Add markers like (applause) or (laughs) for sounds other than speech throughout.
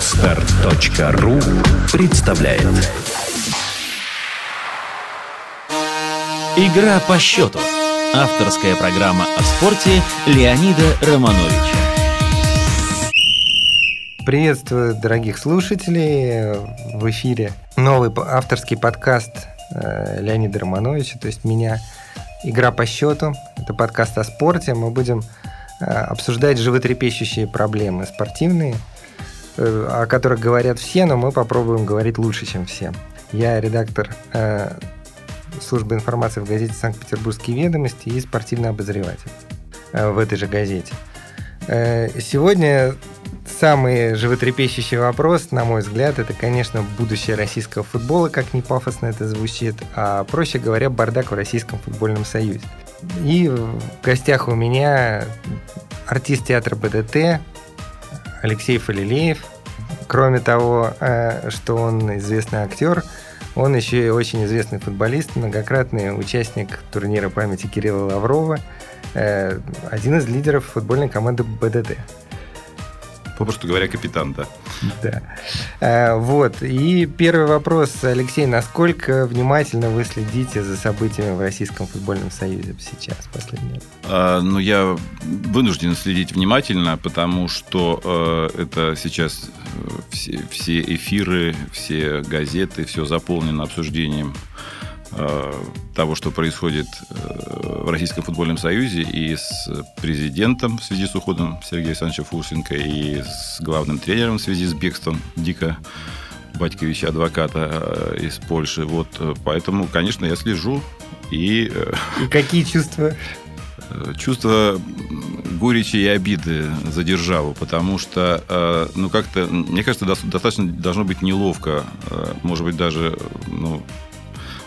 Отстар.ру представляет Игра по счету. Авторская программа о спорте Леонида Романовича. Приветствую, дорогих слушателей. В эфире новый авторский подкаст э, Леонида Романовича, то есть меня. Игра по счету. Это подкаст о спорте. Мы будем э, обсуждать животрепещущие проблемы спортивные, о которых говорят все, но мы попробуем говорить лучше, чем все. Я редактор службы информации в газете «Санкт-Петербургские ведомости» и спортивный обозреватель в этой же газете. Сегодня самый животрепещущий вопрос, на мой взгляд, это, конечно, будущее российского футбола, как не пафосно это звучит, а, проще говоря, бардак в Российском футбольном союзе. И в гостях у меня артист театра БДТ Алексей Фалилеев. Кроме того, э, что он известный актер, он еще и очень известный футболист, многократный участник турнира памяти Кирилла Лаврова, э, один из лидеров футбольной команды БДТ попросту говоря, капитан, да. Да. А, вот. И первый вопрос, Алексей, насколько внимательно вы следите за событиями в Российском футбольном союзе сейчас, последнее? А, ну, я вынужден следить внимательно, потому что э, это сейчас э, все, все эфиры, все газеты, все заполнено обсуждением Э, того, что происходит э, в Российском футбольном союзе и с президентом в связи с уходом Сергея Александровича Фурсенко, и с главным тренером в связи с бегством Дика Батьковича, адвоката э, из Польши. Вот, поэтому, конечно, я слежу. И, и какие чувства? Чувство горечи и обиды за державу, потому что, ну, как-то, мне кажется, достаточно должно быть неловко, может быть, даже, ну,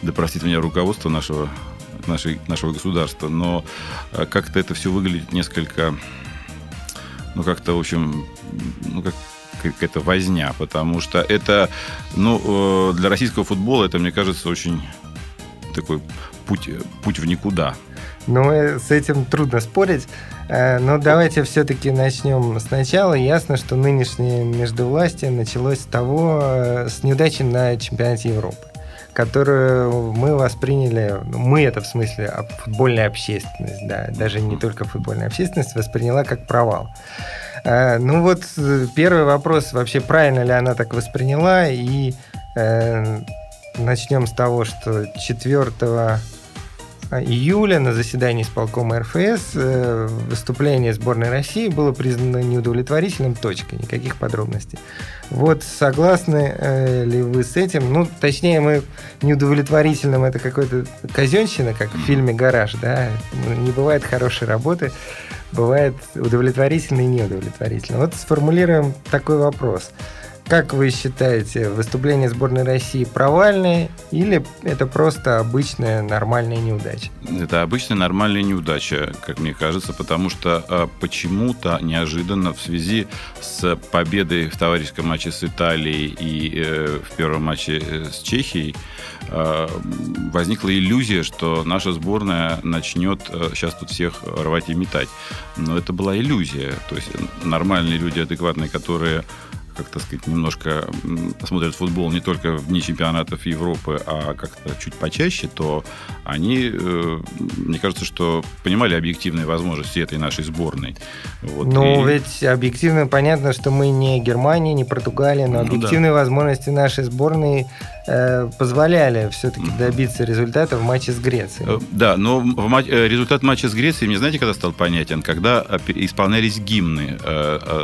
да простит меня руководство нашего, нашей, нашего государства, но э, как-то это все выглядит несколько, ну, как-то, в общем, ну, как какая-то возня, потому что это, ну, э, для российского футбола это, мне кажется, очень такой путь, путь в никуда. Ну, э, с этим трудно спорить. Но давайте все-таки начнем сначала. Ясно, что нынешнее междувластие началось с того, с неудачи на чемпионате Европы которую мы восприняли, ну, мы это в смысле а футбольная общественность, да, даже не только футбольная общественность восприняла как провал. Э, ну вот первый вопрос, вообще правильно ли она так восприняла, и э, начнем с того, что 4 июля на заседании исполкома РФС э, выступление сборной России было признано неудовлетворительным. Точка. Никаких подробностей. Вот согласны э, ли вы с этим? Ну, точнее, мы неудовлетворительным это какой-то казенщина, как в фильме «Гараж», да? Не бывает хорошей работы, бывает удовлетворительно и неудовлетворительно. Вот сформулируем такой вопрос – как вы считаете, выступление сборной России провальное или это просто обычная нормальная неудача? Это обычная нормальная неудача, как мне кажется, потому что а, почему-то неожиданно в связи с победой в товарищеском матче с Италией и э, в первом матче э, с Чехией э, возникла иллюзия, что наша сборная начнет э, сейчас тут всех рвать и метать. Но это была иллюзия. То есть нормальные люди, адекватные, которые как так сказать, немножко смотрят футбол не только в дни чемпионатов Европы, а как-то чуть почаще, то они, э, мне кажется, что понимали объективные возможности этой нашей сборной. Вот. Ну, и... ведь объективно понятно, что мы не Германия, не Португалия, но объективные ну, да. возможности нашей сборной позволяли все-таки добиться результата в матче с Грецией. Э, да, но матч, э, результат матча с Грецией, мне знаете, когда стал понятен? Когда исполнялись гимны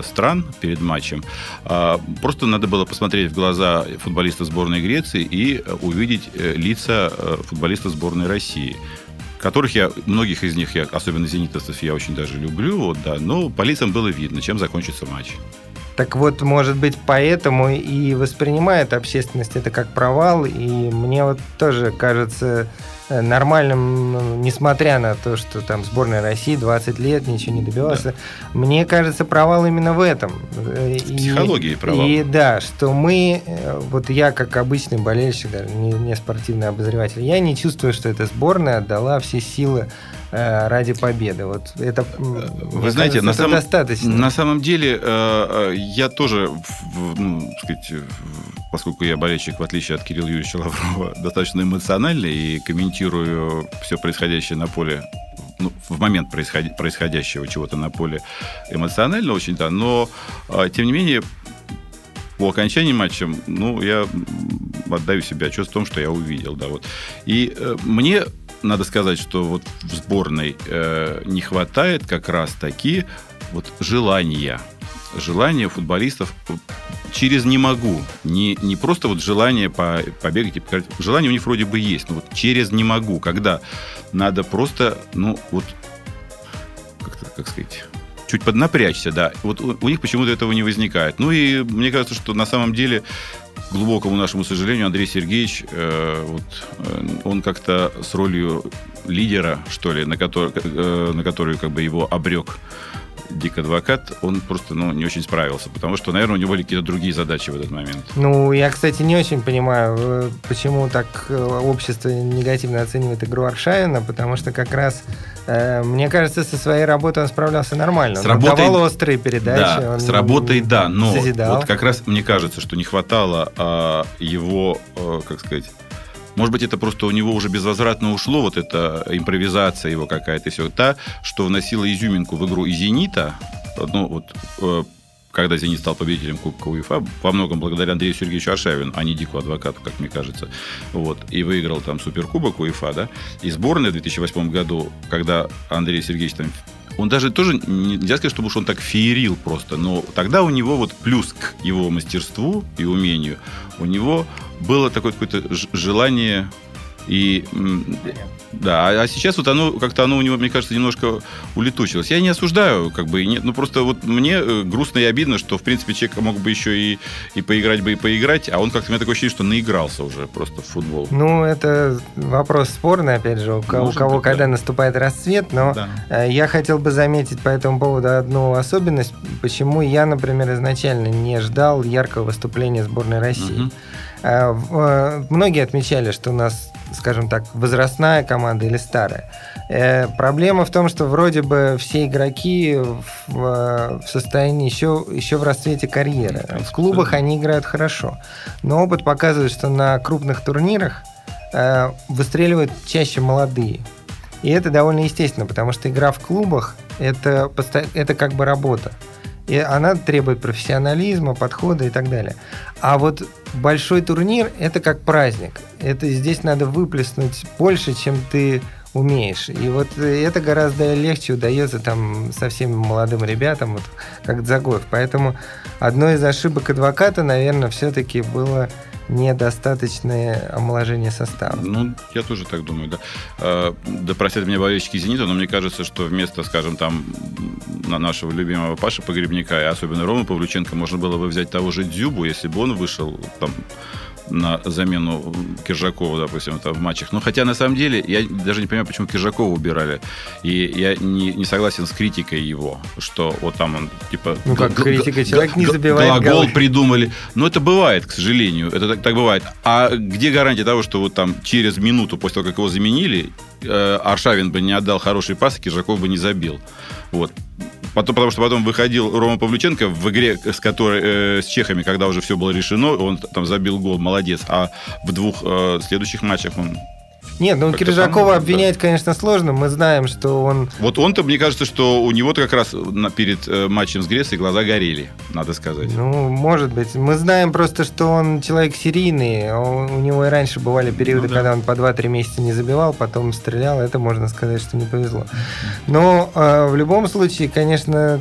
стран перед матчем. А, просто надо было посмотреть в глаза футболиста сборной Греции и увидеть лица футболиста сборной России которых я, многих из них, я, особенно зенитовцев, я очень даже люблю, вот, да, но по лицам было видно, чем закончится матч. Так вот, может быть, поэтому и воспринимает общественность это как провал, и мне вот тоже кажется нормальным, несмотря на то, что там сборная России 20 лет ничего не добивалась. Да. Мне кажется, провал именно в этом. В психологии провал. И да, что мы, э, вот я как обычный болельщик, даже не, не спортивный обозреватель, я не чувствую, что эта сборная отдала все силы э, ради победы. Вот это, Вы знаете, кажется, на, самом, достаточно. на самом деле э, я тоже, ну, сказать, поскольку я болельщик, в отличие от Кирилла Юрьевича Лаврова, (laughs) достаточно эмоциональный и комментирую все происходящее на поле ну, в момент происходящего чего-то на поле эмоционально очень, да, но, тем не менее, по окончании матча, ну, я отдаю себе отчет в том, что я увидел, да, вот. И э, мне надо сказать, что вот в сборной э, не хватает как раз таки вот желания. Желания футболистов через не могу. Не, не просто вот желание по, побегать и показать. Желание у них вроде бы есть, но вот через не могу. Когда надо просто, ну, вот, как-то, как сказать, чуть поднапрячься, да. Вот у, у них почему-то этого не возникает. Ну и мне кажется, что на самом деле к глубокому нашему сожалению, Андрей Сергеевич, э, вот, э, он как-то с ролью лидера, что ли, на, который, э, на которую как бы его обрек Дик Адвокат, он просто ну, не очень справился, потому что, наверное, у него были какие-то другие задачи в этот момент. Ну, я, кстати, не очень понимаю, э, почему так э, общество негативно оценивает игру Аршавина, потому что как раз, э, мне кажется, со своей работой он справлялся нормально. С он работой, давал острые передачи. Да, с работой, да, но созидал. вот как раз мне кажется, что не хватало а, его, а, как сказать, может быть, это просто у него уже безвозвратно ушло, вот эта импровизация его какая-то, все та, что вносила изюминку в игру и «Зенита», ну, вот, э, когда «Зенит» стал победителем Кубка УЕФА, во многом благодаря Андрею Сергеевичу Аршавину, а не Дику Адвокату, как мне кажется. Вот. И выиграл там Суперкубок УЕФА, да. И сборная в 2008 году, когда Андрей Сергеевич там он даже тоже, нельзя сказать, чтобы уж он так феерил просто, но тогда у него вот плюс к его мастерству и умению, у него было такое какое-то желание и да, а, а сейчас вот оно как-то оно у него, мне кажется, немножко улетучилось. Я не осуждаю, как бы, нет, ну просто вот мне э, грустно и обидно, что, в принципе, человек мог бы еще и, и поиграть бы, и поиграть, а он как-то, у меня такое ощущение, что наигрался уже просто в футбол. Ну, это вопрос спорный, опять же, у, у кого быть, когда да. наступает расцвет, но да. Э, я хотел бы заметить по этому поводу одну особенность, почему я, например, изначально не ждал яркого выступления сборной России. Угу. Многие отмечали, что у нас скажем так, возрастная команда или старая. Э, проблема в том, что вроде бы все игроки в, в состоянии еще, еще в расцвете карьеры. В клубах они играют хорошо. Но опыт показывает, что на крупных турнирах э, выстреливают чаще молодые. И это довольно естественно, потому что игра в клубах это, это как бы работа. И она требует профессионализма, подхода и так далее. А вот большой турнир – это как праздник. Это здесь надо выплеснуть больше, чем ты умеешь. И вот это гораздо легче удается там совсем молодым ребятам, вот как Дзагоев. Поэтому одной из ошибок адвоката, наверное, все-таки было недостаточное омоложение состава. Ну, я тоже так думаю, да. А, да простят меня болельщики «Зенита», но мне кажется, что вместо, скажем, там, нашего любимого Паши Погребника и особенно Рома Павлюченко можно было бы взять того же Дзюбу, если бы он вышел там на замену Киржакова, допустим, там, в матчах. Но хотя, на самом деле, я даже не понимаю, почему Киржакова убирали. И я не, не согласен с критикой его, что вот там он, типа... Ну, как критика, человек не забивает гол придумали. Но это бывает, к сожалению. Это так, так бывает. А где гарантия того, что вот там через минуту после того, как его заменили, Аршавин бы не отдал хороший пас, и Киржаков бы не забил. Вот. Потом, потому что потом выходил Рома Павлюченко в игре с, которой, э, с чехами, когда уже все было решено, он там забил гол, молодец. А в двух э, следующих матчах он нет, ну Киржакова обвинять, да. конечно, сложно. Мы знаем, что он... Вот он-то, мне кажется, что у него-то как раз перед э, матчем с Грецией глаза горели, надо сказать. Ну, может быть. Мы знаем просто, что он человек серийный. У него и раньше бывали периоды, ну, да. когда он по 2-3 месяца не забивал, потом стрелял. Это можно сказать, что не повезло. Но э, в любом случае, конечно,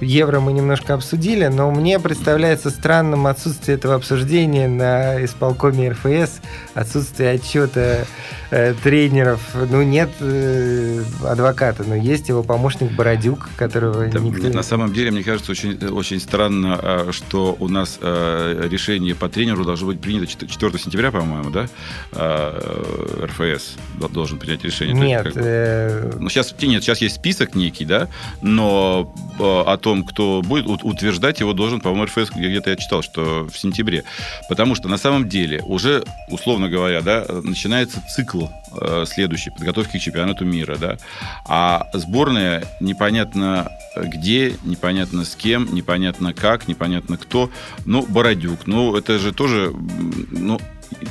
евро мы немножко обсудили, но мне представляется странным отсутствие этого обсуждения на исполкоме РФС, отсутствие отчета э, тренеров. Ну, нет э, адвоката, но есть его помощник Бородюк, которого да, никто... На самом деле, мне кажется, очень, очень странно, э, что у нас э, решение по тренеру должно быть принято 4 сентября, по-моему, да? Э, РФС должен принять решение. Нет. Есть, как бы... э... ну, сейчас, нет, сейчас есть список некий, да, но от том, кто будет утверждать его, должен, по-моему, РФС, где-то я читал, что в сентябре. Потому что на самом деле уже, условно говоря, да, начинается цикл э, следующий, подготовки к чемпионату мира. Да? А сборная непонятно где, непонятно с кем, непонятно как, непонятно кто. Ну, Бородюк, ну, это же тоже, ну,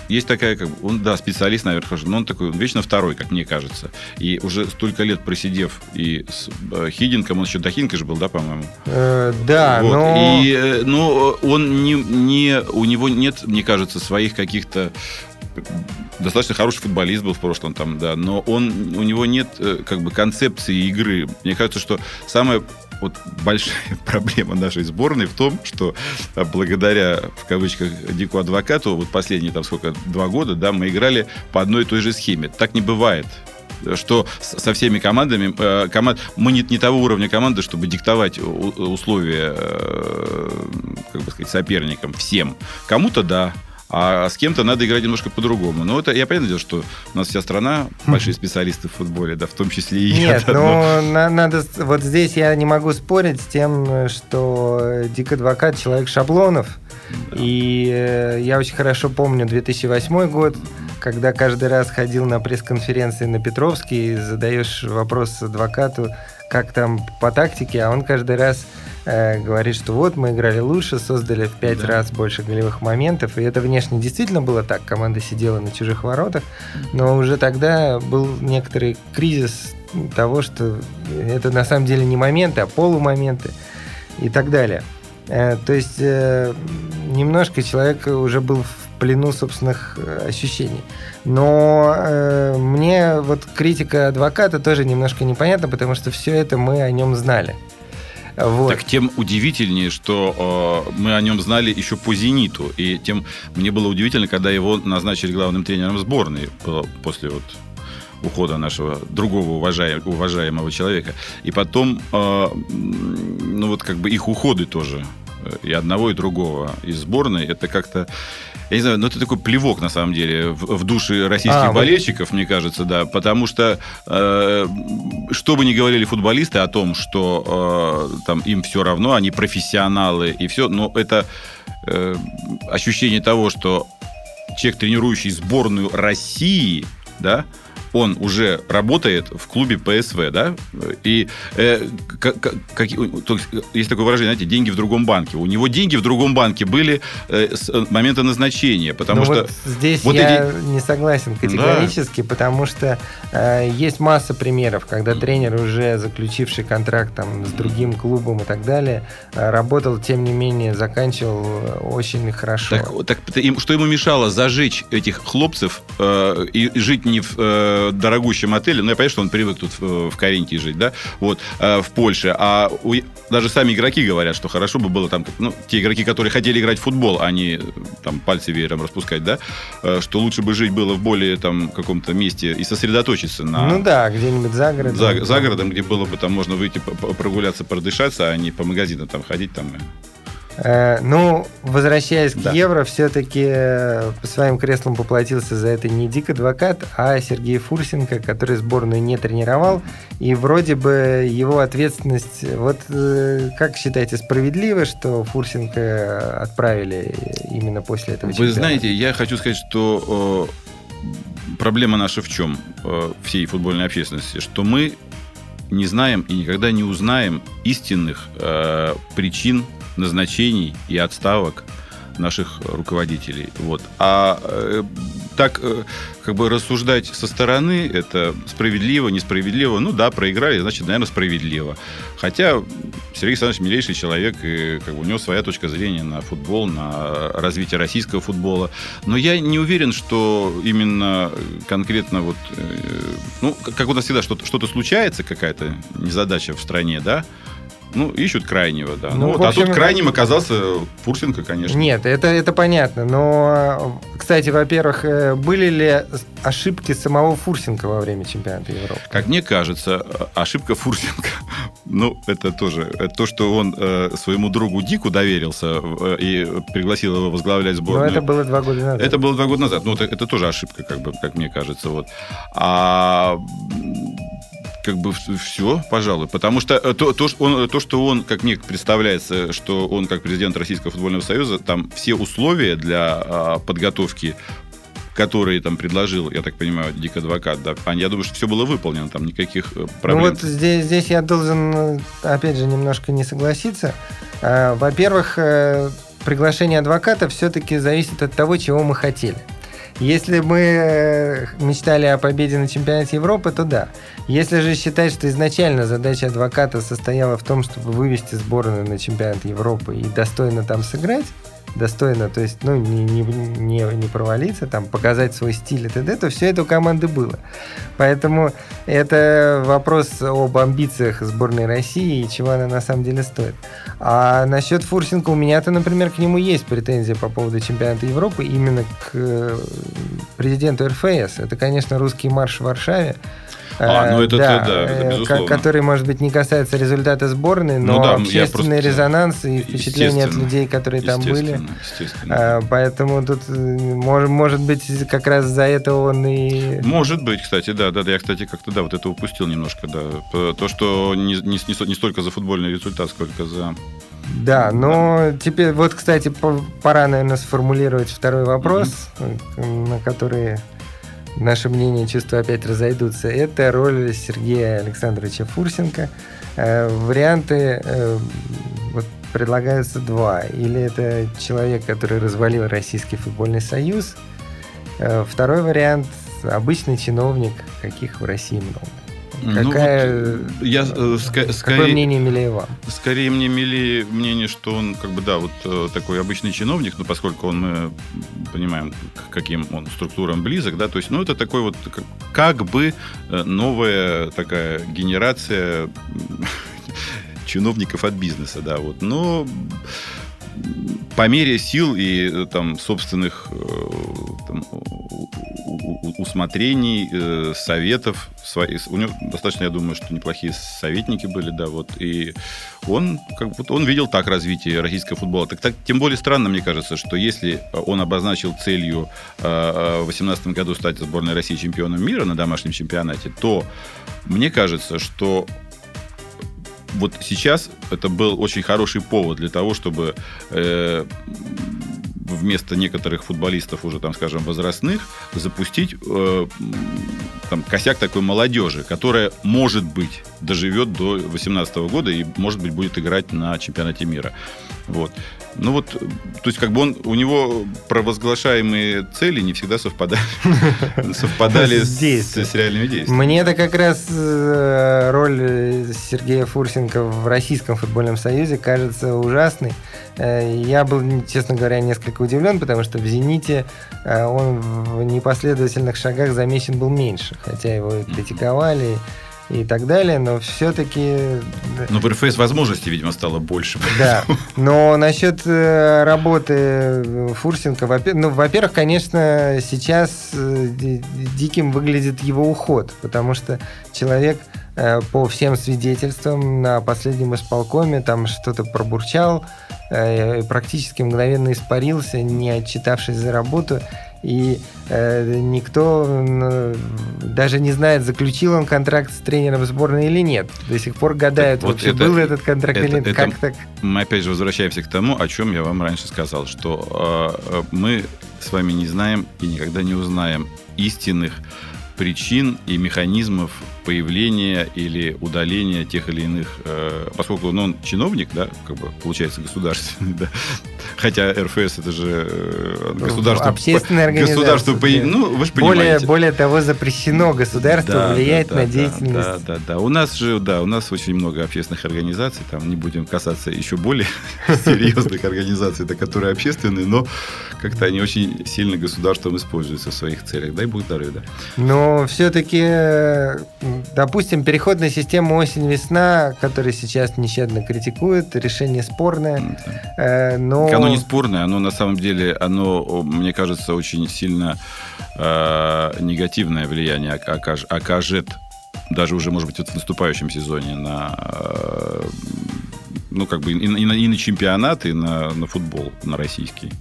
есть такая, как он, да, специалист, наверное, но он такой он вечно второй, как мне кажется. И уже столько лет просидев и с э, Хидинком, он еще до Хидинка же был, да, по-моему? Э, да, вот. но... И, э, но он не, не, у него нет, мне кажется, своих каких-то достаточно хороший футболист был в прошлом там, да, но он, у него нет как бы концепции игры. Мне кажется, что самое вот большая (laughs) проблема нашей сборной в том, что а, благодаря, в кавычках, Дику Адвокату, вот последние, там, сколько, два года, да, мы играли по одной и той же схеме. Так не бывает что со всеми командами э, команд, мы не, не того уровня команды, чтобы диктовать условия э, как бы сказать, соперникам всем. Кому-то да, а с кем-то надо играть немножко по-другому. Но это я понятно дело, что у нас вся страна большие специалисты в футболе, да, в том числе и Нет, я. но на, надо вот здесь я не могу спорить с тем, что Дик Адвокат человек шаблонов. Да. И э, я очень хорошо помню 2008 год, когда каждый раз ходил на пресс-конференции на Петровский и задаешь вопрос адвокату, как там по тактике, а он каждый раз э, говорит, что вот мы играли лучше, создали в пять да. раз больше голевых моментов, и это внешне действительно было так, команда сидела на чужих воротах, но уже тогда был некоторый кризис того, что это на самом деле не моменты, а полумоменты и так далее. Э, то есть э, немножко человек уже был в плену собственных ощущений. Но э, мне вот критика адвоката тоже немножко непонятна, потому что все это мы о нем знали. Вот. Так тем удивительнее, что э, мы о нем знали еще по «Зениту». И тем мне было удивительно, когда его назначили главным тренером сборной после вот ухода нашего другого уважаем, уважаемого человека. И потом, э, ну вот как бы их уходы тоже и одного, и другого из сборной, это как-то, я не знаю, ну это такой плевок, на самом деле, в, в души российских а, болельщиков, вот... мне кажется, да, потому что, э, что бы ни говорили футболисты о том, что э, там им все равно, они профессионалы и все, но это э, ощущение того, что человек, тренирующий сборную России, да, он уже работает в клубе ПСВ, да, и э, как, как, есть, такое выражение, знаете, деньги в другом банке. У него деньги в другом банке были э, с э, момента назначения, потому ну, что... Вот здесь вот я эти... не согласен категорически, да. потому что э, есть масса примеров, когда тренер, уже заключивший контракт там, с другим клубом и так далее, э, работал, тем не менее, заканчивал э, очень хорошо. Так, так что ему мешало зажечь этих хлопцев э, и жить не в... Э, дорогущем отеле, ну, я понимаю, что он привык тут в, в Каринке жить, да, вот, э, в Польше, а у, даже сами игроки говорят, что хорошо бы было там, ну, те игроки, которые хотели играть в футбол, а не там пальцы веером распускать, да, э, что лучше бы жить было в более там каком-то месте и сосредоточиться на... Ну да, где-нибудь за городом. За, за городом, где было бы там можно выйти прогуляться, продышаться, а не по магазинам там ходить там. Э, ну, возвращаясь да. к Евро, все-таки э, по своим креслам поплатился за это не Дик Адвокат, а Сергей Фурсенко, который сборную не тренировал. И вроде бы его ответственность... Вот э, как считаете, справедливо, что Фурсенко отправили именно после этого чемпионата? Вы знаете, я хочу сказать, что проблема наша в чем? Всей футбольной общественности, что мы не знаем и никогда не узнаем истинных причин назначений и отставок наших руководителей. Вот. А э, так э, как бы рассуждать со стороны, это справедливо, несправедливо. Ну да, проиграли, значит, наверное, справедливо. Хотя Сергей Александрович милейший человек, и как бы у него своя точка зрения на футбол, на развитие российского футбола. Но я не уверен, что именно конкретно вот... Э, ну, как у нас всегда что-то, что-то случается, какая-то незадача в стране, да, ну, ищут крайнего, да. Ну, ну, вот, общем, а тут крайним оказался Фурсенко, конечно. Нет, это, это понятно. Но, кстати, во-первых, э, были ли ошибки самого Фурсенко во время чемпионата Европы? Как мне кажется, ошибка Фурсенко, (laughs) ну, это тоже то, что он э, своему другу Дику доверился э, и пригласил его возглавлять сборную. Но это было два года назад. Это было два года назад. Ну, это, это тоже ошибка, как бы, как мне кажется. Вот. А как бы все, пожалуй. Потому что э, то, то, что он, то, что он, как мне представляется, что он как президент Российского футбольного союза, там все условия для а, подготовки которые там предложил, я так понимаю, Дик Адвокат, да, я думаю, что все было выполнено, там никаких э, проблем. Ну вот здесь, здесь я должен, опять же, немножко не согласиться. А, во-первых, э, приглашение адвоката все-таки зависит от того, чего мы хотели. Если мы э, мечтали о победе на чемпионате Европы, то да. Если же считать, что изначально задача адвоката состояла в том, чтобы вывести сборную на чемпионат Европы и достойно там сыграть, достойно, то есть, ну, не, не, не, не провалиться, там, показать свой стиль и т.д., то все это у команды было. Поэтому это вопрос об амбициях сборной России и чего она на самом деле стоит. А насчет Фурсенко, у меня-то, например, к нему есть претензии по поводу чемпионата Европы именно к э, президенту РФС. Это, конечно, русский марш в Варшаве. А, ну это, да, да, это безусловно. Который, может быть, не касается результата сборной, но ну, да, общественный просто... резонанс и впечатление от людей, которые там были. Естественно. А, поэтому тут, может, может быть, как раз за это он и... Может быть, кстати, да, да, да. Я, кстати, как-то, да, вот это упустил немножко, да. То, что не, не, не столько за футбольный результат, сколько за да, но да. теперь вот, кстати, пора, наверное, сформулировать второй вопрос, mm-hmm. на который наши мнения, чувства опять разойдутся. Это роль Сергея Александровича Фурсенко. Э, варианты э, предлагаются два. Или это человек, который развалил Российский футбольный союз. Э, второй вариант – обычный чиновник, каких в России много. Какая, ну, вот я, э, ска- какое скорее, мнение милее вам? Скорее мне милее мнение, что он как бы, да, вот э, такой обычный чиновник, но поскольку он, мы понимаем, к каким он структурам близок, да, то есть, ну, это такой вот как, как бы э, новая такая генерация (laughs) чиновников от бизнеса, да, вот, но по мере сил и э, там собственных э, там, усмотрений, э, советов. У него достаточно, я думаю, что неплохие советники были, да, вот. И он, как бы, он видел так развитие российского футбола. Так, так, тем более странно, мне кажется, что если он обозначил целью в 2018 году стать сборной России чемпионом мира на домашнем чемпионате, то мне кажется, что вот сейчас это был очень хороший повод для того, чтобы э, вместо некоторых футболистов уже, там, скажем, возрастных, запустить э, там, косяк такой молодежи, которая, может быть, доживет до 2018 года и, может быть, будет играть на чемпионате мира. Вот. Ну вот, то есть как бы он, у него провозглашаемые цели не всегда совпадали, (laughs) совпадали с, с реальными действиями. Мне это как раз э, роль Сергея Фурсенко в Российском футбольном союзе кажется ужасной. Э, я был, честно говоря, несколько удивлен, потому что в «Зените» э, он в непоследовательных шагах замечен был меньше, хотя его и критиковали, и так далее, но все-таки... Но в РФС возможностей, видимо, стало больше. Да, но насчет э, работы Фурсенко, ну, во-первых, конечно, сейчас э, диким выглядит его уход, потому что человек э, по всем свидетельствам на последнем исполкоме там что-то пробурчал, практически мгновенно испарился, не отчитавшись за работу и э, никто э, даже не знает, заключил он контракт с тренером сборной или нет. До сих пор гадают, так, вот это, был этот контракт это, или нет. Это, как так? Мы опять же возвращаемся к тому, о чем я вам раньше сказал, что э, мы с вами не знаем и никогда не узнаем истинных причин и механизмов появления или удаления тех или иных, э, поскольку ну, он чиновник, да, как бы получается государственный, (laughs) да, хотя РФС это же э, ну, государство, общественная организация, государство, по, ну вы же понимаете. Более, более того, запрещено государству да, влиять да, на да, деятельность. Да, да, да. У нас же, да, у нас очень много общественных организаций, там не будем касаться еще более (laughs) серьезных организаций, это которые общественные, но как-то они очень сильно государством используются в своих целях. Дай бог здоровья, да. Но все-таки допустим, переходная система осень-весна, которая сейчас нещадно критикует, решение спорное. Э, но... Оно не спорное, оно на самом деле, оно, мне кажется, очень сильно э, негативное влияние окажет, даже уже, может быть, в наступающем сезоне на э, ну, как бы и, и, на, и на чемпионат, и на, на футбол, на российский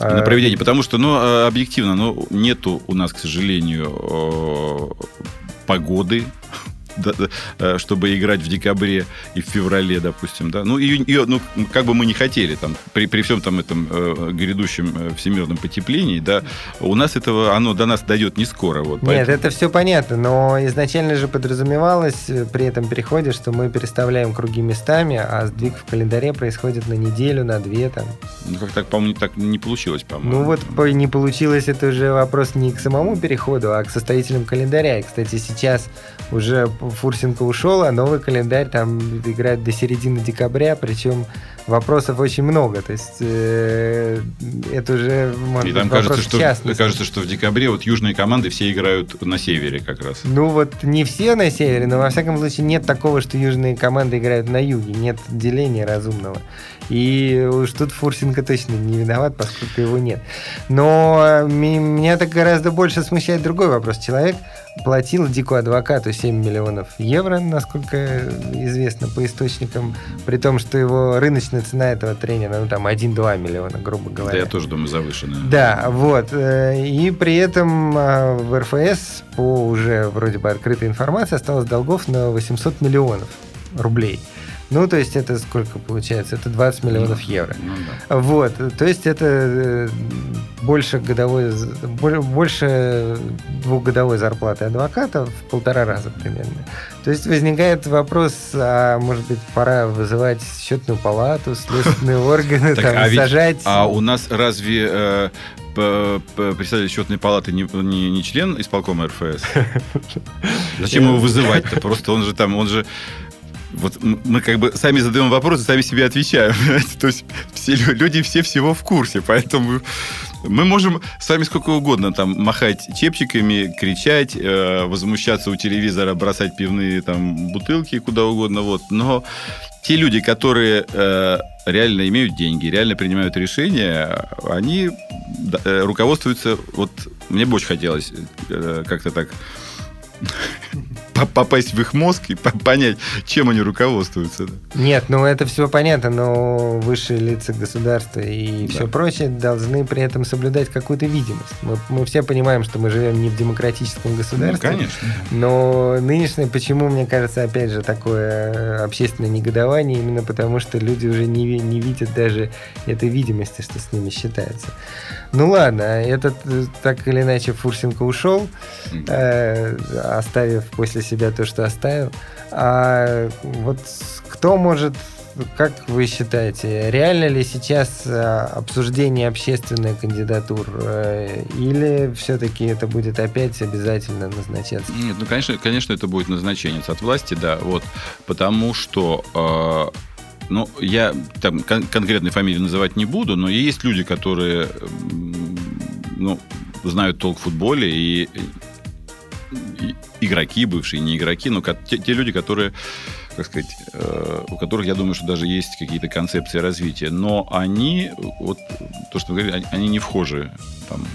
на проведение, потому что, ну, э, объективно, ну, нету у нас, к сожалению, погоды э, чтобы играть в декабре и в феврале, допустим, да. Ну, и, и, ну как бы мы не хотели, там, при, при всем там этом э, грядущем э, всемирном потеплении, да, у нас этого, оно до нас дойдет не скоро. Вот, Нет, поэтому... это все понятно, но изначально же подразумевалось при этом переходе, что мы переставляем круги местами, а сдвиг в календаре происходит на неделю, на две там. Ну, как так, по-моему, так не получилось, по-моему. Ну, вот не получилось, это уже вопрос не к самому переходу, а к составителям календаря. И, кстати, сейчас уже Фурсенко ушел, а новый календарь там играет до середины декабря, причем вопросов очень много. То есть э, это уже может И там кажется, что, кажется, что в декабре вот южные команды все играют на севере как раз. Ну вот не все на севере, но во всяком случае нет такого, что южные команды играют на юге. Нет деления разумного. И уж тут Фурсенко точно не виноват, поскольку его нет. Но меня так гораздо больше смущает другой вопрос. Человек платил Дику адвокату 7 миллионов евро, насколько известно по источникам, при том, что его рыночная цена этого тренера, ну там 1-2 миллиона, грубо говоря. Да, я тоже думаю, завышенная. Да, вот. Э, и при этом а, в РФС по уже вроде бы открытой информации осталось долгов на 800 миллионов рублей. Ну, то есть это сколько получается? Это 20 миллионов ну, евро. Ну, да. Вот, то есть это э, больше годовой, больше двухгодовой зарплаты адвоката в полтора раза примерно. То есть возникает вопрос, а может быть пора вызывать счетную палату, следственные (laughs) органы, там, а сажать. А у нас разве э, представитель счетной палаты не, не, не член исполкома РФС? (laughs) Зачем его вызывать-то? Просто он же там, он же вот мы как бы сами задаем вопросы, сами себе отвечаем. (laughs) То есть все люди все всего в курсе, поэтому мы можем с вами сколько угодно там махать чепчиками, кричать, э, возмущаться у телевизора, бросать пивные там бутылки куда угодно, вот. Но те люди, которые э, реально имеют деньги, реально принимают решения, они э, руководствуются. Вот мне бы очень хотелось э, как-то так попасть в их мозг и понять, чем они руководствуются. Нет, ну это все понятно, но высшие лица государства и да. все прочее должны при этом соблюдать какую-то видимость. Мы, мы все понимаем, что мы живем не в демократическом государстве. Ну, конечно. Но нынешнее, почему, мне кажется, опять же, такое общественное негодование, именно потому что люди уже не, не видят даже этой видимости, что с ними считается. Ну ладно, этот э, так или иначе Фурсенко ушел, э, оставив после себя то, что оставил. А вот кто может, как вы считаете, реально ли сейчас э, обсуждение общественной кандидатур, э, или все-таки это будет опять обязательно назначаться? Нет, ну, конечно, конечно, это будет назначение от власти, да, вот, потому что э, ну, я там кон- конкретной фамилии называть не буду, но есть люди, которые ну, знают толк в футболе и, и игроки бывшие, не игроки, но те, те люди, которые как сказать, э, у которых, я думаю, что даже есть какие-то концепции развития, но они, вот то, что вы говорили, они, они не вхожи там,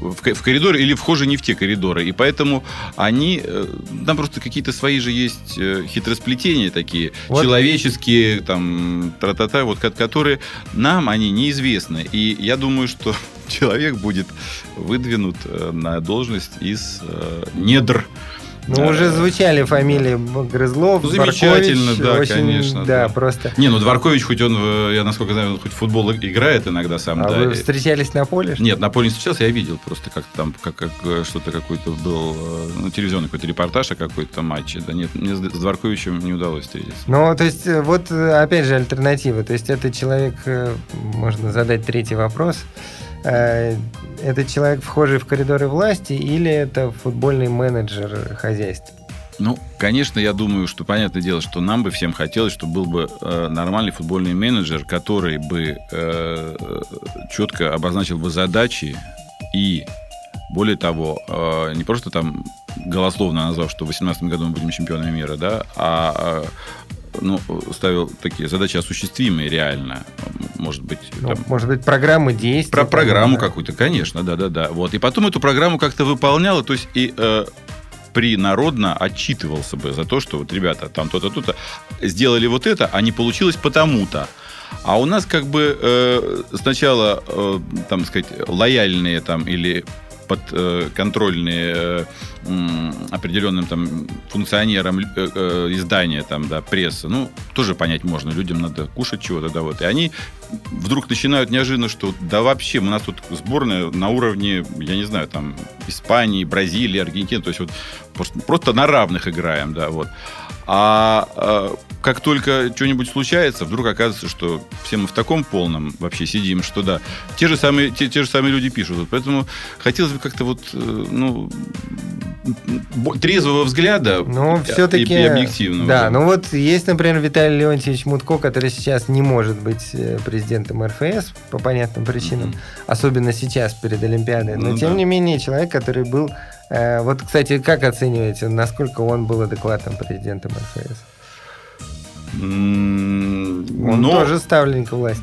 в, в коридоры или вхожи не в те коридоры. И поэтому они, э, там просто какие-то свои же есть э, хитросплетения такие, вот. человеческие, там, тра-та-та, вот, которые нам они неизвестны. И я думаю, что (laughs) человек будет выдвинут э, на должность из недр ну, да. уже звучали фамилии Грызлов, ну, Замечательно, да, очень, конечно. Да, да, просто. Не, ну Дворкович, хоть он, я насколько знаю, он хоть в футбол играет иногда сам. А да. вы встречались на поле? Нет, на поле не встречался, я видел просто как там, как, как что-то какой-то был, э, ну, телевизионный какой-то репортаж о какой-то матче. Да нет, мне с Дворковичем не удалось встретиться. Ну, то есть, э, вот опять же альтернатива. То есть, это человек, э, можно задать третий вопрос. Э, это человек, вхожий в коридоры власти, или это футбольный менеджер хозяйства? Ну, конечно, я думаю, что понятное дело, что нам бы всем хотелось, чтобы был бы э, нормальный футбольный менеджер, который бы э, четко обозначил бы задачи и, более того, э, не просто там голословно назвал, что в 2018 году мы будем чемпионами мира, да, а ну, ставил такие задачи осуществимые реально. Может быть, ну, там, может быть, программы действий. Про программу да. какую-то, конечно, да, да, да. Вот. И потом эту программу как-то выполняла, то есть и э, принародно отчитывался бы за то, что вот ребята там то-то, то-то сделали вот это, а не получилось потому-то. А у нас как бы э, сначала, э, там сказать, лояльные там или под э, контрольные э, определенным там функционерам э, э, издания, там, да, пресса, ну, тоже понять можно, людям надо кушать чего-то, да, вот. И они вдруг начинают неожиданно, что да вообще, у нас тут сборная на уровне, я не знаю, там, Испании, Бразилии, Аргентины, то есть вот просто, просто на равных играем, да, вот. А, а как только что-нибудь случается, вдруг оказывается, что все мы в таком полном вообще сидим, что да, те же самые, те, те же самые люди пишут. Поэтому хотелось бы как-то вот, э, ну, трезвого взгляда ну, все-таки, и, и объективного. Да, ну вот есть, например, Виталий Леонтьевич Мутко, который сейчас не может быть э, президентом РФС по понятным причинам, mm-hmm. особенно сейчас перед Олимпиадой. Но ну, тем да. не менее человек, который был вот, кстати, как оцениваете, насколько он был адекватным президентом РФС? Он но, тоже ставленник власти.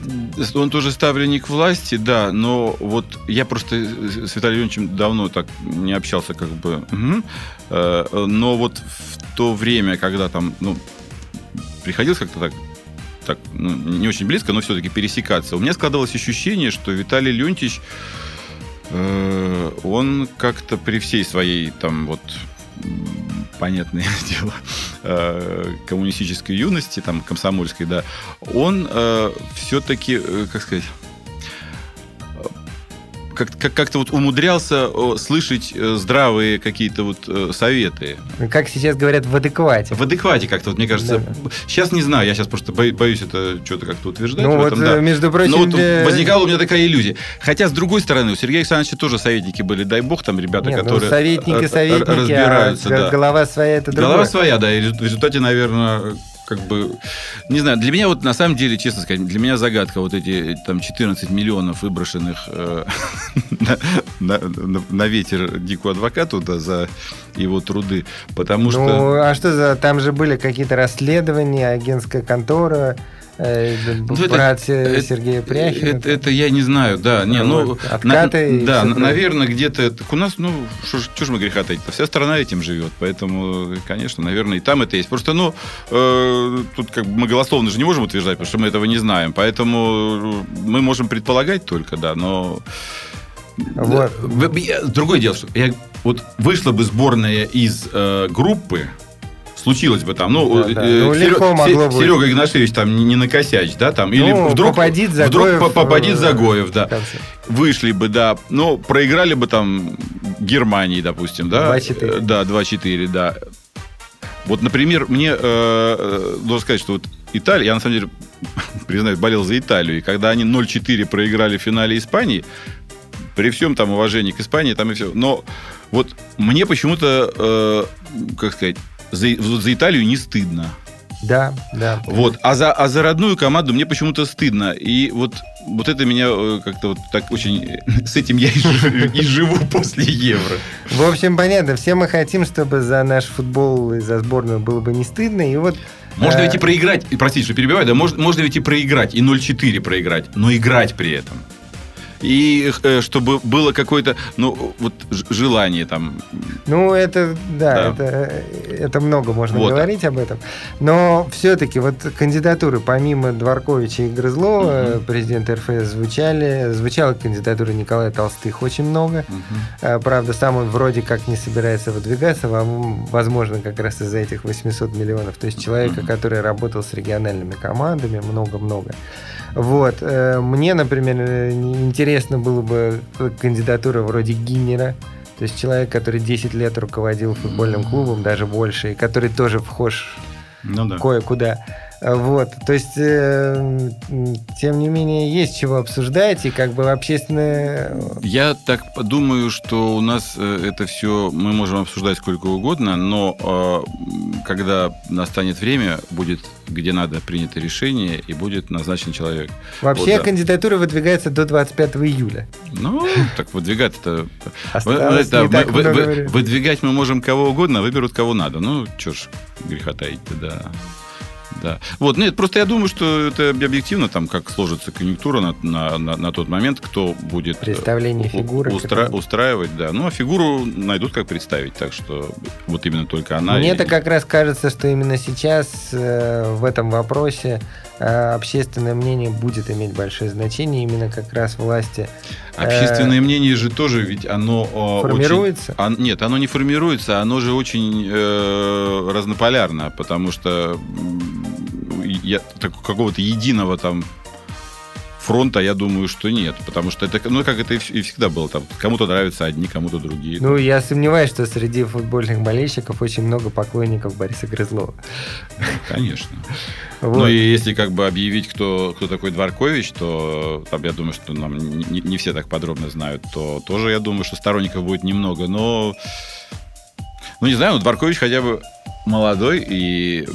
Он тоже ставленник власти, да, но вот я просто с Виталием Леонидовичем давно так не общался, как бы. Угу. Но вот в то время, когда там, ну, приходилось как-то так так, ну, не очень близко, но все-таки пересекаться. У меня складывалось ощущение, что Виталий Леонтьевич Э, он как-то при всей своей там вот понятное (laughs) дело, э, коммунистической юности, там, комсомольской, да, он э, все-таки, как сказать, как, как, как-то вот умудрялся слышать э, здравые какие-то вот э, советы. Как сейчас говорят, в адеквате. В адеквате как-то, вот, мне кажется. Да. Сейчас не знаю, я сейчас просто боюсь это что-то как-то утверждать. Ну, вот, этом, да. между прочим... Но вот для... возникала у меня такая иллюзия. Хотя, с другой стороны, у Сергея Александровича тоже советники были, дай бог, там ребята, Нет, ну, которые ну, советники, советники, разбираются. А да. голова своя, это другое. Голова своя, да, и в результате, наверное, как бы, не знаю, для меня вот на самом деле, честно сказать, для меня загадка вот эти там 14 миллионов выброшенных э, (laughs) на, на, на ветер Дику адвокату да, за его труды, потому ну, что... а что за, там же были какие-то расследования, агентская контора, Э, ну, брат это, Сергея Пряхина. Это, это я не знаю, да. Не, ну, Откаты на, да, наверное, где-то... У нас, ну, что ж мы греха таить Вся страна этим живет. Поэтому, конечно, наверное, и там это есть. Просто, ну, э, тут как бы мы голословно же не можем утверждать, потому что мы этого не знаем. Поэтому мы можем предполагать только, да, но... Вот. Другое дело, что я, вот вышла бы сборная из э, группы, случилось бы там, ну, да, да. Э, ну Серега, могло Серега Игнашевич там не, не накосячь, да, там, или ну, вдруг, попадит Загоев, вдруг попадит Загоев, да, вышли бы, да, ну, проиграли бы там Германии, допустим, да, 2-4, да, 2-4, да. Вот, например, мне э, э, должен сказать, что вот Италия, я на самом деле, (laughs) признаюсь, болел за Италию, и когда они 0-4 проиграли в финале Испании, при всем там уважении к Испании, там и все, но вот мне почему-то, э, как сказать, за, за Италию не стыдно. Да, да. Вот. А за, а за родную команду мне почему-то стыдно. И вот, вот это меня э, как-то вот так очень... С этим я и живу после Евро. В общем, понятно. Все мы хотим, чтобы за наш футбол и за сборную было бы не стыдно. И вот можно ведь и проиграть, простите, что перебиваю, да, можно, можно ведь и проиграть, и 0-4 проиграть, но играть при этом и э, чтобы было какое-то, ну, вот желание там. Ну, это, да, да. Это, это много можно вот. говорить об этом. Но все-таки вот кандидатуры, помимо Дворковича и Грызлова, угу. президента РФС, звучали, звучала кандидатура Николая Толстых очень много. Угу. Правда, сам он вроде как не собирается выдвигаться, возможно, как раз из-за этих 800 миллионов. То есть человека, угу. который работал с региональными командами, много-много. Вот. Э, мне, например, интересно было бы кандидатура вроде Гиннера. То есть человек, который 10 лет руководил футбольным клубом, даже больше, и который тоже вхож ну, да. кое-куда. Вот, то есть, э, тем не менее, есть чего обсуждать, и как бы общественное... Я так думаю, что у нас э, это все мы можем обсуждать сколько угодно, но э, когда настанет время, будет где надо принято решение, и будет назначен человек. Вообще вот, да. кандидатура выдвигается до 25 июля. Ну, так выдвигать это... это мы, вы, вы, выдвигать мы можем кого угодно, выберут кого надо. Ну, что ж, греха таить да. Да. Вот, нет, просто я думаю, что это объективно, там, как сложится конъюнктура на, на, на, на тот момент, кто будет э, Представление фигуры. Устра, устраивать, да. Ну, а фигуру найдут, как представить, так что вот именно только она. Мне-то и... как раз кажется, что именно сейчас э, в этом вопросе общественное мнение будет иметь большое значение, именно как раз власти. Э, общественное э, мнение же тоже ведь оно э, формируется. Очень, он, нет, оно не формируется, оно же очень э, разнополярно, потому что я, так, какого-то единого там фронта, я думаю, что нет. Потому что это, ну, как это и всегда было. Там, кому-то нравятся одни, кому-то другие. Ну, я сомневаюсь, что среди футбольных болельщиков очень много поклонников Бориса Грызлова. Конечно. (laughs) Вот. Ну, и если как бы объявить, кто, кто такой Дворкович, то там, я думаю, что нам не, не все так подробно знают, то тоже, я думаю, что сторонников будет немного. Но, ну, не знаю, ну, Дворкович хотя бы молодой и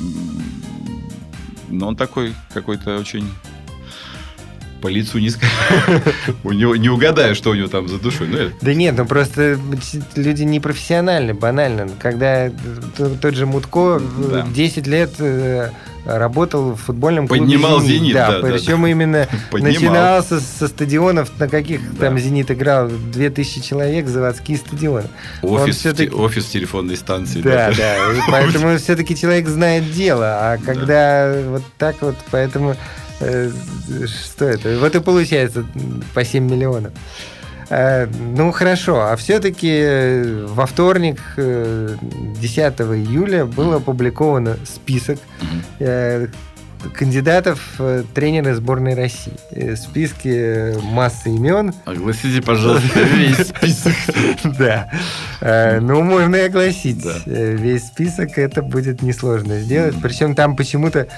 но он такой какой-то очень по лицу не (laughs) У него не угадаю, что у него там за душой. Ну, да нет, ну просто люди непрофессиональны, банально. Когда тот же Мутко да. 10 лет э, работал в футбольном клубе Поднимал «Зенит». «Зенит» да, да, причем да. именно (laughs) Поднимал. начинался со стадионов, на каких да. там «Зенит» играл 2000 человек, заводские стадионы. Офис, в, офис телефонной станции. Да, да, да поэтому (laughs) все-таки человек знает дело, а когда да. вот так вот, поэтому э, что это? Вот и получается по 7 миллионов. Э, ну хорошо, а все-таки э, во вторник, 10 июля, был опубликован список кандидатов в тренеры сборной России. В списке масса имен. Огласите, пожалуйста, (laughs) весь список. (laughs) Да. Ну, можно и огласить весь список. Это будет несложно сделать. Причем там почему-то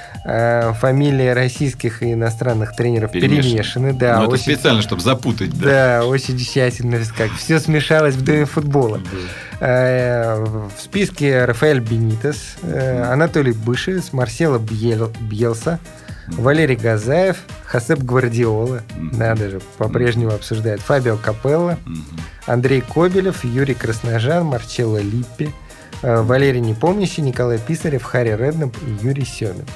фамилии российских и иностранных тренеров перемешаны. Да, это специально, чтобы запутать. Да, очень тщательно. Как все смешалось в доме футбола. В списке Рафаэль Бенитес, Анатолий Бышевец, Марсело Бьелса, Валерий Газаев, Хасеп Гвардиола, надо же, по-прежнему обсуждает, Фабио Капелло, Андрей Кобелев, Юрий Красножан, Марчелло Липпи, Валерий Непомнящий, Николай Писарев, Харри Реднап и Юрий Семин.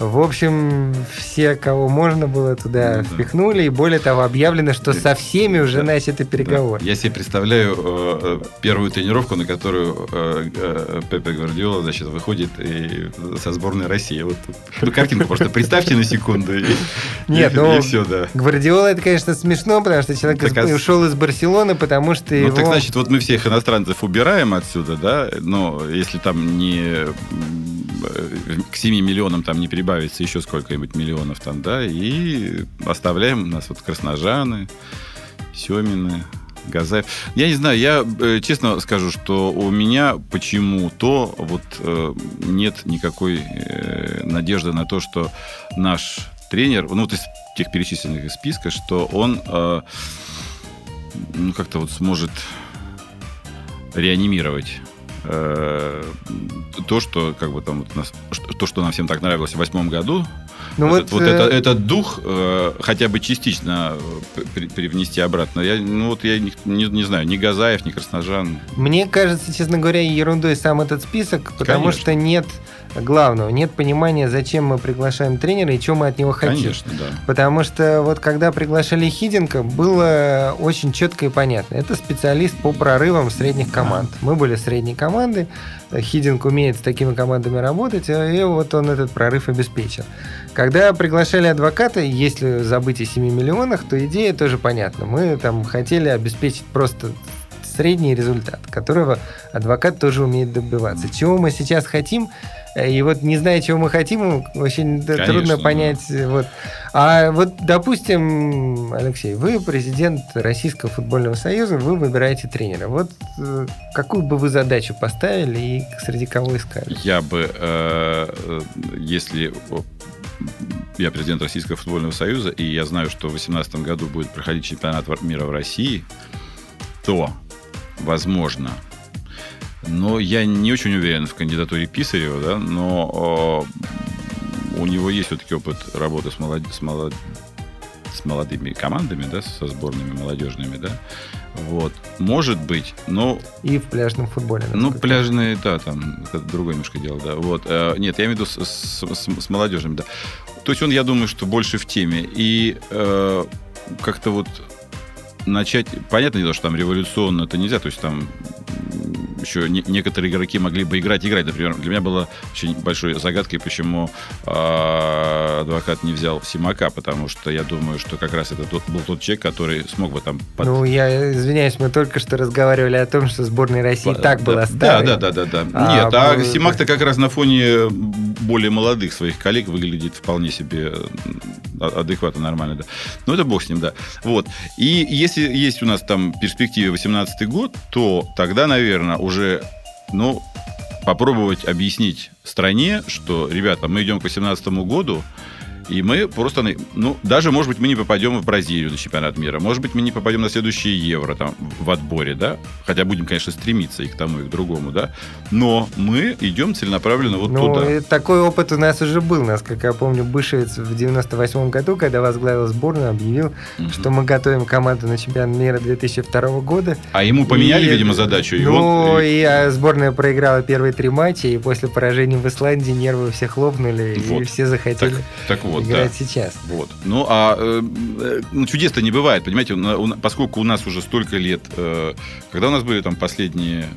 В общем, все, кого можно было туда ну, впихнули, да. и более того, объявлено, что со всеми уже да. начаты переговоры. Да. Я себе представляю э, э, первую тренировку, на которую э, э, Пепе Гвардиола, значит, выходит и, со сборной России. Вот ну, картинку просто представьте на секунду. И, (laughs) Нет, и, ну, и все, да. Гвардиола это, конечно, смешно, потому что человек так, из, а... ушел из Барселоны, потому что Ну, его... так значит, вот мы всех иностранцев убираем отсюда, да, но если там не к 7 миллионам там не прибавится еще сколько-нибудь миллионов там, да, и оставляем у нас вот Красножаны, Семины, Газаев. Я не знаю, я э, честно скажу, что у меня почему-то вот э, нет никакой э, надежды на то, что наш тренер, ну вот из тех перечисленных из списка, что он э, ну как-то вот сможет реанимировать Э, то, что как бы там вот нас, то, что нам всем так нравилось в восьмом году, ну этот, вот, вот э... это, этот дух э, хотя бы частично э, при, привнести обратно. Я, ну вот я не, не, не знаю, ни Газаев, ни Красножан. Мне кажется, честно говоря, ерундой сам этот список, потому Конечно. что нет главного. Нет понимания, зачем мы приглашаем тренера и что мы от него хотим. Конечно, да. Потому что вот когда приглашали Хиденко, было очень четко и понятно. Это специалист по прорывам средних команд. Мы были средней командой, Хидинг умеет с такими командами работать, и вот он этот прорыв обеспечил. Когда приглашали адвоката, если забыть о 7 миллионах, то идея тоже понятна. Мы там хотели обеспечить просто средний результат, которого адвокат тоже умеет добиваться. Чего мы сейчас хотим? И вот не зная, чего мы хотим, очень Конечно, трудно понять. Да. Вот. А вот, допустим, Алексей, вы президент Российского футбольного союза, вы выбираете тренера. Вот э, какую бы вы задачу поставили и среди кого искали? Я бы, э, если я президент Российского футбольного союза, и я знаю, что в 2018 году будет проходить чемпионат мира в России, то, возможно, но я не очень уверен в кандидатуре Писарева, да, но о, у него есть все-таки опыт работы с, молод... с молод... с молодыми командами, да, со сборными молодежными, да. Вот. Может быть, но... И в пляжном футболе. Ну, пляжные, да, там, это другое немножко дело, да. Вот. Э, нет, я имею в виду с, с, с, с молодежными, да. То есть он, я думаю, что больше в теме. И э, как-то вот начать... Понятное дело, что там революционно это нельзя, то есть там еще не, некоторые игроки могли бы играть, играть. Например, для меня было очень большой загадкой, почему э, адвокат не взял Симака, потому что я думаю, что как раз это тот, был тот человек, который смог бы там... Под... Ну, я извиняюсь, мы только что разговаривали о том, что сборная России По, так да, была старой. Да, да, да, да. да. А, Нет, а Симак-то как раз на фоне более молодых своих коллег выглядит вполне себе адекватно, нормально, да. Ну, это бог с ним, да. Вот. И если есть у нас там перспективе 18 год, то тогда, наверное, уже, ну, попробовать объяснить стране, что, ребята, мы идем к 2018 году, и мы просто, ну, даже, может быть, мы не попадем в Бразилию на чемпионат мира. Может быть, мы не попадем на следующее Евро там, в отборе, да? Хотя будем, конечно, стремиться и к тому, и к другому, да? Но мы идем целенаправленно вот ну, туда. Такой опыт у нас уже был. Насколько я помню, Бышевец в 98 году, когда возглавил сборную, объявил, угу. что мы готовим команду на чемпионат мира 2002 года. А ему поменяли, и, видимо, задачу. И ну, он... и а, сборная проиграла первые три матча, и после поражения в Исландии нервы все хлопнули, вот. и все захотели. Так, так вот, играть да. сейчас. Вот. Ну, а э, ну, чудес-то не бывает, понимаете, поскольку у нас уже столько лет, э, когда у нас были там последние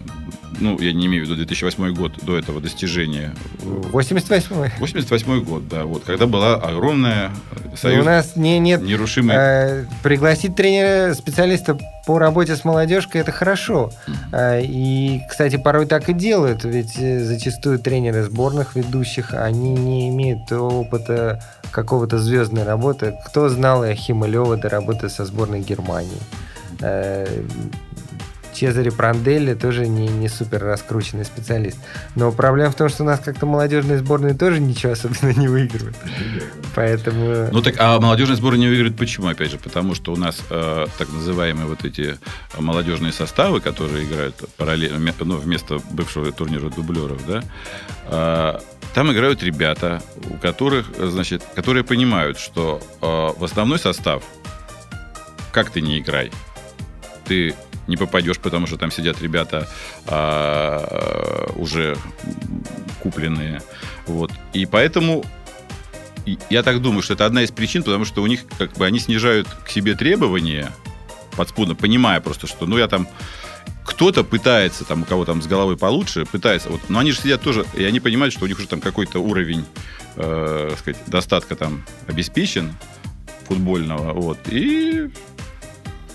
ну, я не имею в виду 2008 год до этого достижения. 88 88 год, да, вот, когда была огромная э, союз... У нас не, нет... Нерушимая... Э, пригласить тренера, специалиста по работе с молодежкой, это хорошо. Mm-hmm. И, кстати, порой так и делают, ведь э, зачастую тренеры сборных ведущих, они не имеют опыта какого-то звездной работы. Кто знал Ахима Лева до работы со сборной Германии? Чезаре Пранделли тоже не, не супер раскрученный специалист. Но проблема в том, что у нас как-то молодежные сборные тоже ничего особенно не выигрывают. Поэтому... Ну так, а молодежные сборы не выигрывают почему, опять же? Потому что у нас э, так называемые вот эти молодежные составы, которые играют параллельно, ну, вместо бывшего турнира дублеров, да, э, там играют ребята, у которых, значит, которые понимают, что э, в основной состав, как ты не играй, ты не попадешь, потому что там сидят ребята а, уже купленные. Вот. И поэтому я так думаю, что это одна из причин, потому что у них как бы они снижают к себе требования подспудно, понимая просто, что ну я там кто-то пытается, там, у кого там с головой получше, пытается, вот, но они же сидят тоже, и они понимают, что у них уже там какой-то уровень, э, сказать, достатка там обеспечен футбольного, вот, и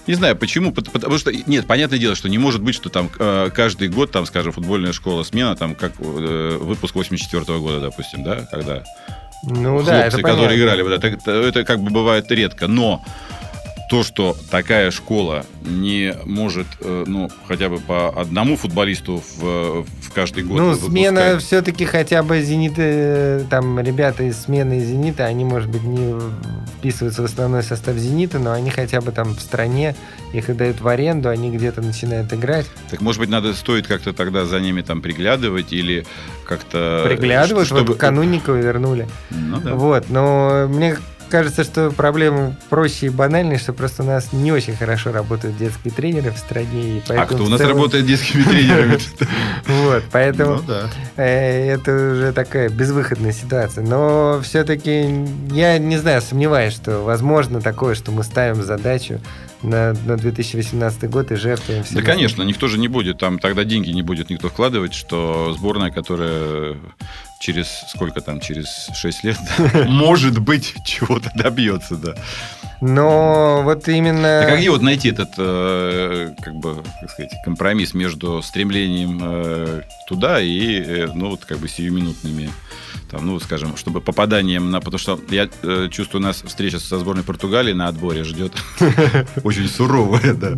не знаю, почему, потому что, нет, понятное дело, что не может быть, что там э, каждый год, там, скажем, футбольная школа смена, там, как э, выпуск 84 -го года, допустим, да, когда ну, хлопцы, да, это которые понятно. играли, вот это, это как бы бывает редко, но то, что такая школа не может, э, ну, хотя бы по одному футболисту в, в каждый год Ну, смена все-таки хотя бы «Зенит», э, там, ребята из смены «Зенита», они, может быть, не вписываются в основной состав «Зенита», но они хотя бы там в стране, их дают в аренду, они где-то начинают играть. Так, может быть, надо, стоит как-то тогда за ними там приглядывать или как-то... Приглядывать, чтобы... вот Канунникова вернули. Ну, да. Вот, но мне кажется, что проблема проще и банальнее, что просто у нас не очень хорошо работают детские тренеры в стране. И а кто у нас целом... работает детскими (laughs) тренерами? Вот, поэтому ну э, это уже такая безвыходная ситуация. Но все-таки я не знаю, сомневаюсь, что возможно такое, что мы ставим задачу на, на 2018 год и жертвуем все. Да, конечно, никто же не будет, там тогда деньги не будет никто вкладывать, что сборная, которая через сколько там, через 6 лет, (laughs) может быть, чего-то добьется, да. Но вот именно... А где вот найти этот, э, как бы, как сказать, компромисс между стремлением э, туда и, э, ну, вот, как бы, сиюминутными там, ну, скажем, чтобы попаданием на... Потому что я чувствую, у нас встреча со сборной Португалии на отборе ждет (laughs) очень суровая, да.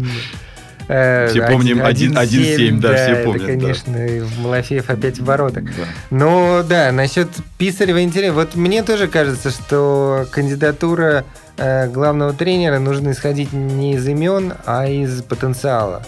Э, все помним 1-7, да, все помнят. Конечно. Малафеев опять в воротах. Но да, насчет Писарева интересно. Вот мне тоже кажется, что кандидатура э, главного тренера нужно исходить не из имен, а из потенциала.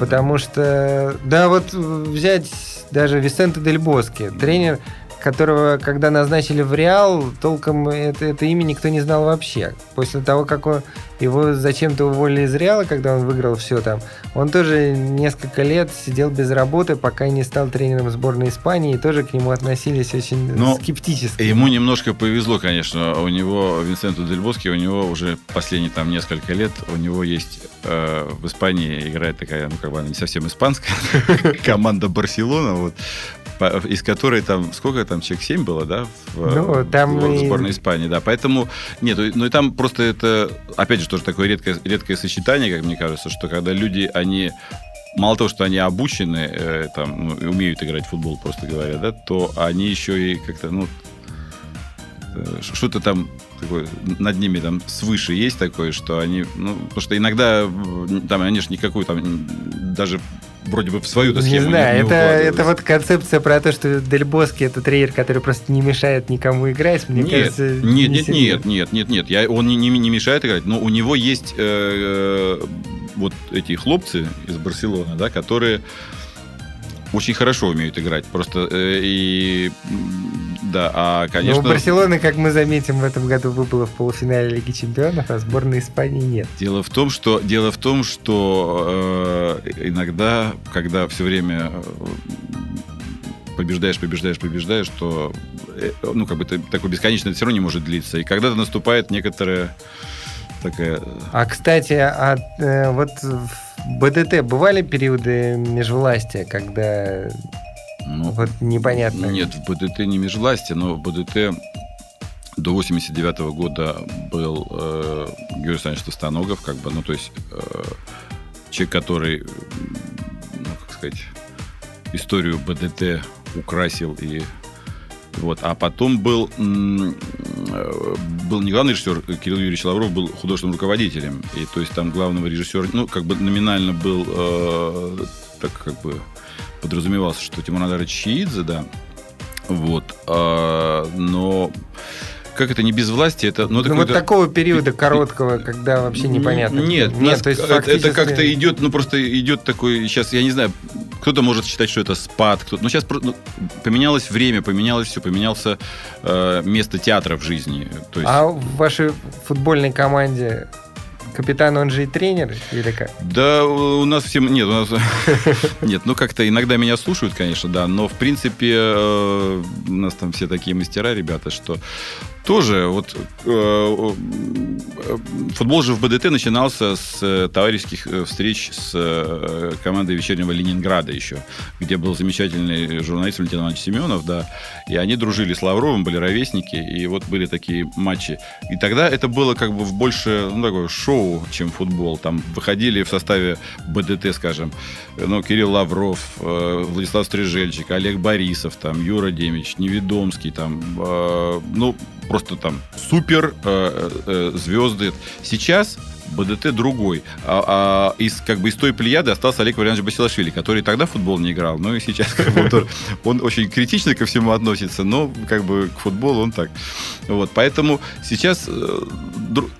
Потому что, да, вот взять даже Висенто Дель Боске, тренер которого, когда назначили в Реал, толком это, это имя никто не знал вообще. После того, как он, его зачем-то уволили из Реала, когда он выиграл все там, он тоже несколько лет сидел без работы, пока не стал тренером сборной Испании, и тоже к нему относились очень Но ну, скептически. Ему немножко повезло, конечно. У него, Винсенту Дельбоски, у него уже последние там несколько лет, у него есть э, в Испании играет такая, ну, как бы она не совсем испанская, (laughs) команда Барселона, вот, из которой там, сколько там, человек 7 было, да, в, ну, там в и... сборной Испании, да, поэтому, нет, ну и там просто это, опять же, тоже такое редкое, редкое сочетание, как мне кажется, что когда люди, они мало того, что они обучены, э, там, ну, умеют играть в футбол, просто говоря, да, то они еще и как-то, ну, э, что-то там такое над ними там свыше есть такое, что они, ну, потому что иногда там они же никакую там даже вроде бы в свою схему не знаю, не, не это, это вот концепция про то, что Дельбоски это тренер, который просто не мешает никому играть, мне нет, кажется, нет, не нет, нет, нет, нет, нет, я, он не, не, не мешает играть, но у него есть э, э, вот эти хлопцы из Барселоны, да, которые очень хорошо умеют играть. Просто э, и да, а конечно. Но у Барселоны, как мы заметим, в этом году выпало в полуфинале Лиги Чемпионов, а сборной Испании нет. Дело в том, что дело в том, что э, иногда, когда все время э, побеждаешь, побеждаешь, побеждаешь, то э, ну как бы ты, такой бесконечно все равно не может длиться. И когда-то наступает некоторая такая. А кстати, а э, вот в БДТ бывали периоды межвластия, когда ну, вот непонятно. Нет, в БДТ не межвластие, но в БДТ до 89 -го года был э, Георгий Александрович Тостаногов, как бы, ну, то есть э, человек, который, ну, как сказать, историю БДТ украсил и вот. А потом был, э, был не главный режиссер, Кирилл Юрьевич Лавров был художественным руководителем. И то есть там главного режиссера, ну, как бы номинально был, э, так как бы подразумевался, что Тимур Надарович Чиидзе, да. Вот. А, но как это не без власти, это ну, ну вот такого периода короткого, когда вообще непонятно. Нет, нет, нас, то есть это, фактически... это как-то идет, ну просто идет такой сейчас, я не знаю, кто-то может считать, что это спад, кто ну сейчас ну, поменялось время, поменялось все, поменялся э, место театра в жизни. То есть... А в вашей футбольной команде Капитан, он же и тренер, или как? Да, у нас всем... Нет, у нас... (laughs) Нет, ну как-то иногда меня слушают, конечно, да, но в принципе э, у нас там все такие мастера, ребята, что тоже вот э, э, футбол же в БДТ начинался с э, товарищеских э, встреч с командой вечернего Ленинграда еще, где был замечательный журналист Валентин Иванович Семенов, да, и они дружили с Лавровым, были ровесники, и вот были такие матчи. И тогда это было как бы больше, ну, такое шоу, чем футбол. Там выходили в составе БДТ, скажем, ну, Кирилл Лавров, Владислав Стрижельчик, Олег Борисов, там, Юра Демич, Неведомский, там, э, ну, просто там супер э, э, звезды. Сейчас БДТ другой. А, а из, как бы, из той плеяды остался Олег Валерьянович Басилашвили, который тогда в футбол не играл, но и сейчас как бы, он, он очень критично ко всему относится, но как бы к футболу он так. Вот, поэтому сейчас, э,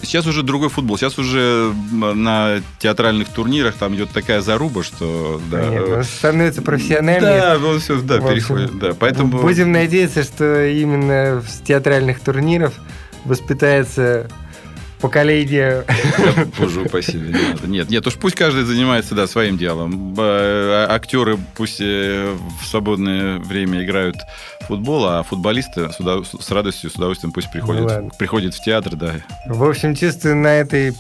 сейчас уже другой футбол. Сейчас уже на театральных турнирах там идет такая заруба, что... Да, Нет, он становится профессиональным. Да, он все, да, переходит. Да, поэтому... Будем надеяться, что именно с театральных турниров воспитается поколение. (laughs) Боже упаси, не надо. Нет, нет, уж пусть каждый занимается да, своим делом. А, актеры пусть э, в свободное время играют в футбол, а футболисты с, удов... с радостью, с удовольствием пусть приходят, ну, приходят в театр, да. В общем, чувствую на этой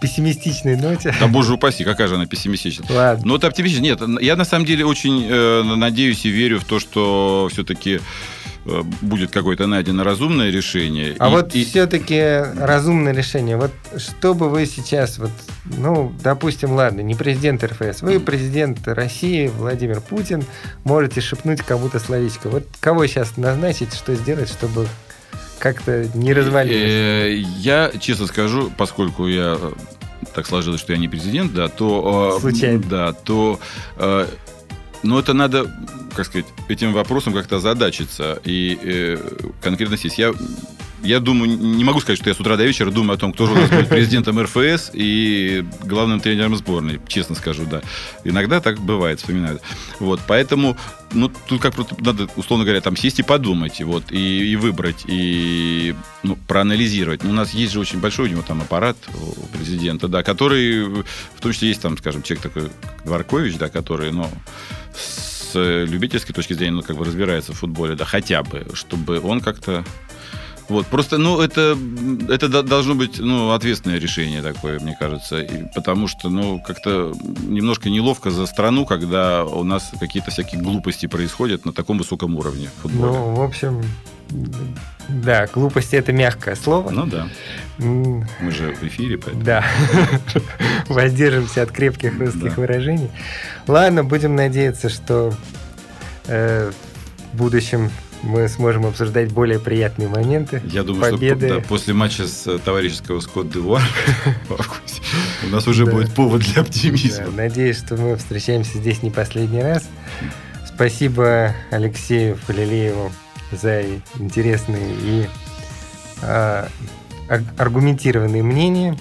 пессимистичной ноте. Да боже упаси, какая же она пессимистичная. Ладно. Ну, это оптимистично. Нет, я на самом деле очень э, надеюсь и верю в то, что все-таки будет какое-то найдено разумное решение. А и, вот и... все-таки разумное решение. Вот что бы вы сейчас, вот, ну, допустим, ладно, не президент РФС, вы президент России, Владимир Путин, можете шепнуть кому-то словечко. Вот кого сейчас назначить, что сделать, чтобы как-то не развалилось? Э, я честно скажу, поскольку я э, так сложилось, что я не президент, да, то... Случайно. Да, то но это надо, как сказать, этим вопросом как-то задачиться и э, конкретно здесь. Я я думаю, не могу сказать, что я с утра до вечера думаю о том, кто же у нас будет президентом РФС и главным тренером сборной, честно скажу, да. Иногда так бывает, вспоминают. Вот, поэтому, ну, тут как просто надо, условно говоря, там сесть и подумать, вот, и, и выбрать, и ну, проанализировать. У нас есть же очень большой у него там аппарат у президента, да, который, в том числе есть там, скажем, человек такой, Дворкович, да, который, ну, с любительской точки зрения, ну, как бы разбирается в футболе, да, хотя бы, чтобы он как-то вот, просто, ну, это, это должно быть, ну, ответственное решение такое, мне кажется, и, потому что, ну, как-то немножко неловко за страну, когда у нас какие-то всякие глупости происходят на таком высоком уровне футбола. Ну, в общем, да, глупости это мягкое слово. Ну да. Мы же в эфире, поэтому. Да. (laughs) Воздержимся от крепких русских да. выражений. Ладно, будем надеяться, что э, в будущем мы сможем обсуждать более приятные моменты. Я думаю, победы. что да, после матча с э, товарищеского (laughs) Скотт Девуар у нас уже будет повод для оптимизма. Надеюсь, что мы встречаемся здесь не последний раз. Спасибо Алексею Фалилееву за интересные и а, аргументированные мнения.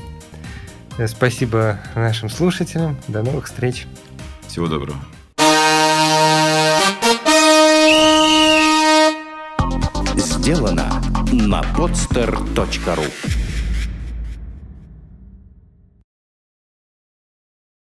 Спасибо нашим слушателям. До новых встреч. Всего доброго. Сделано на podster.ru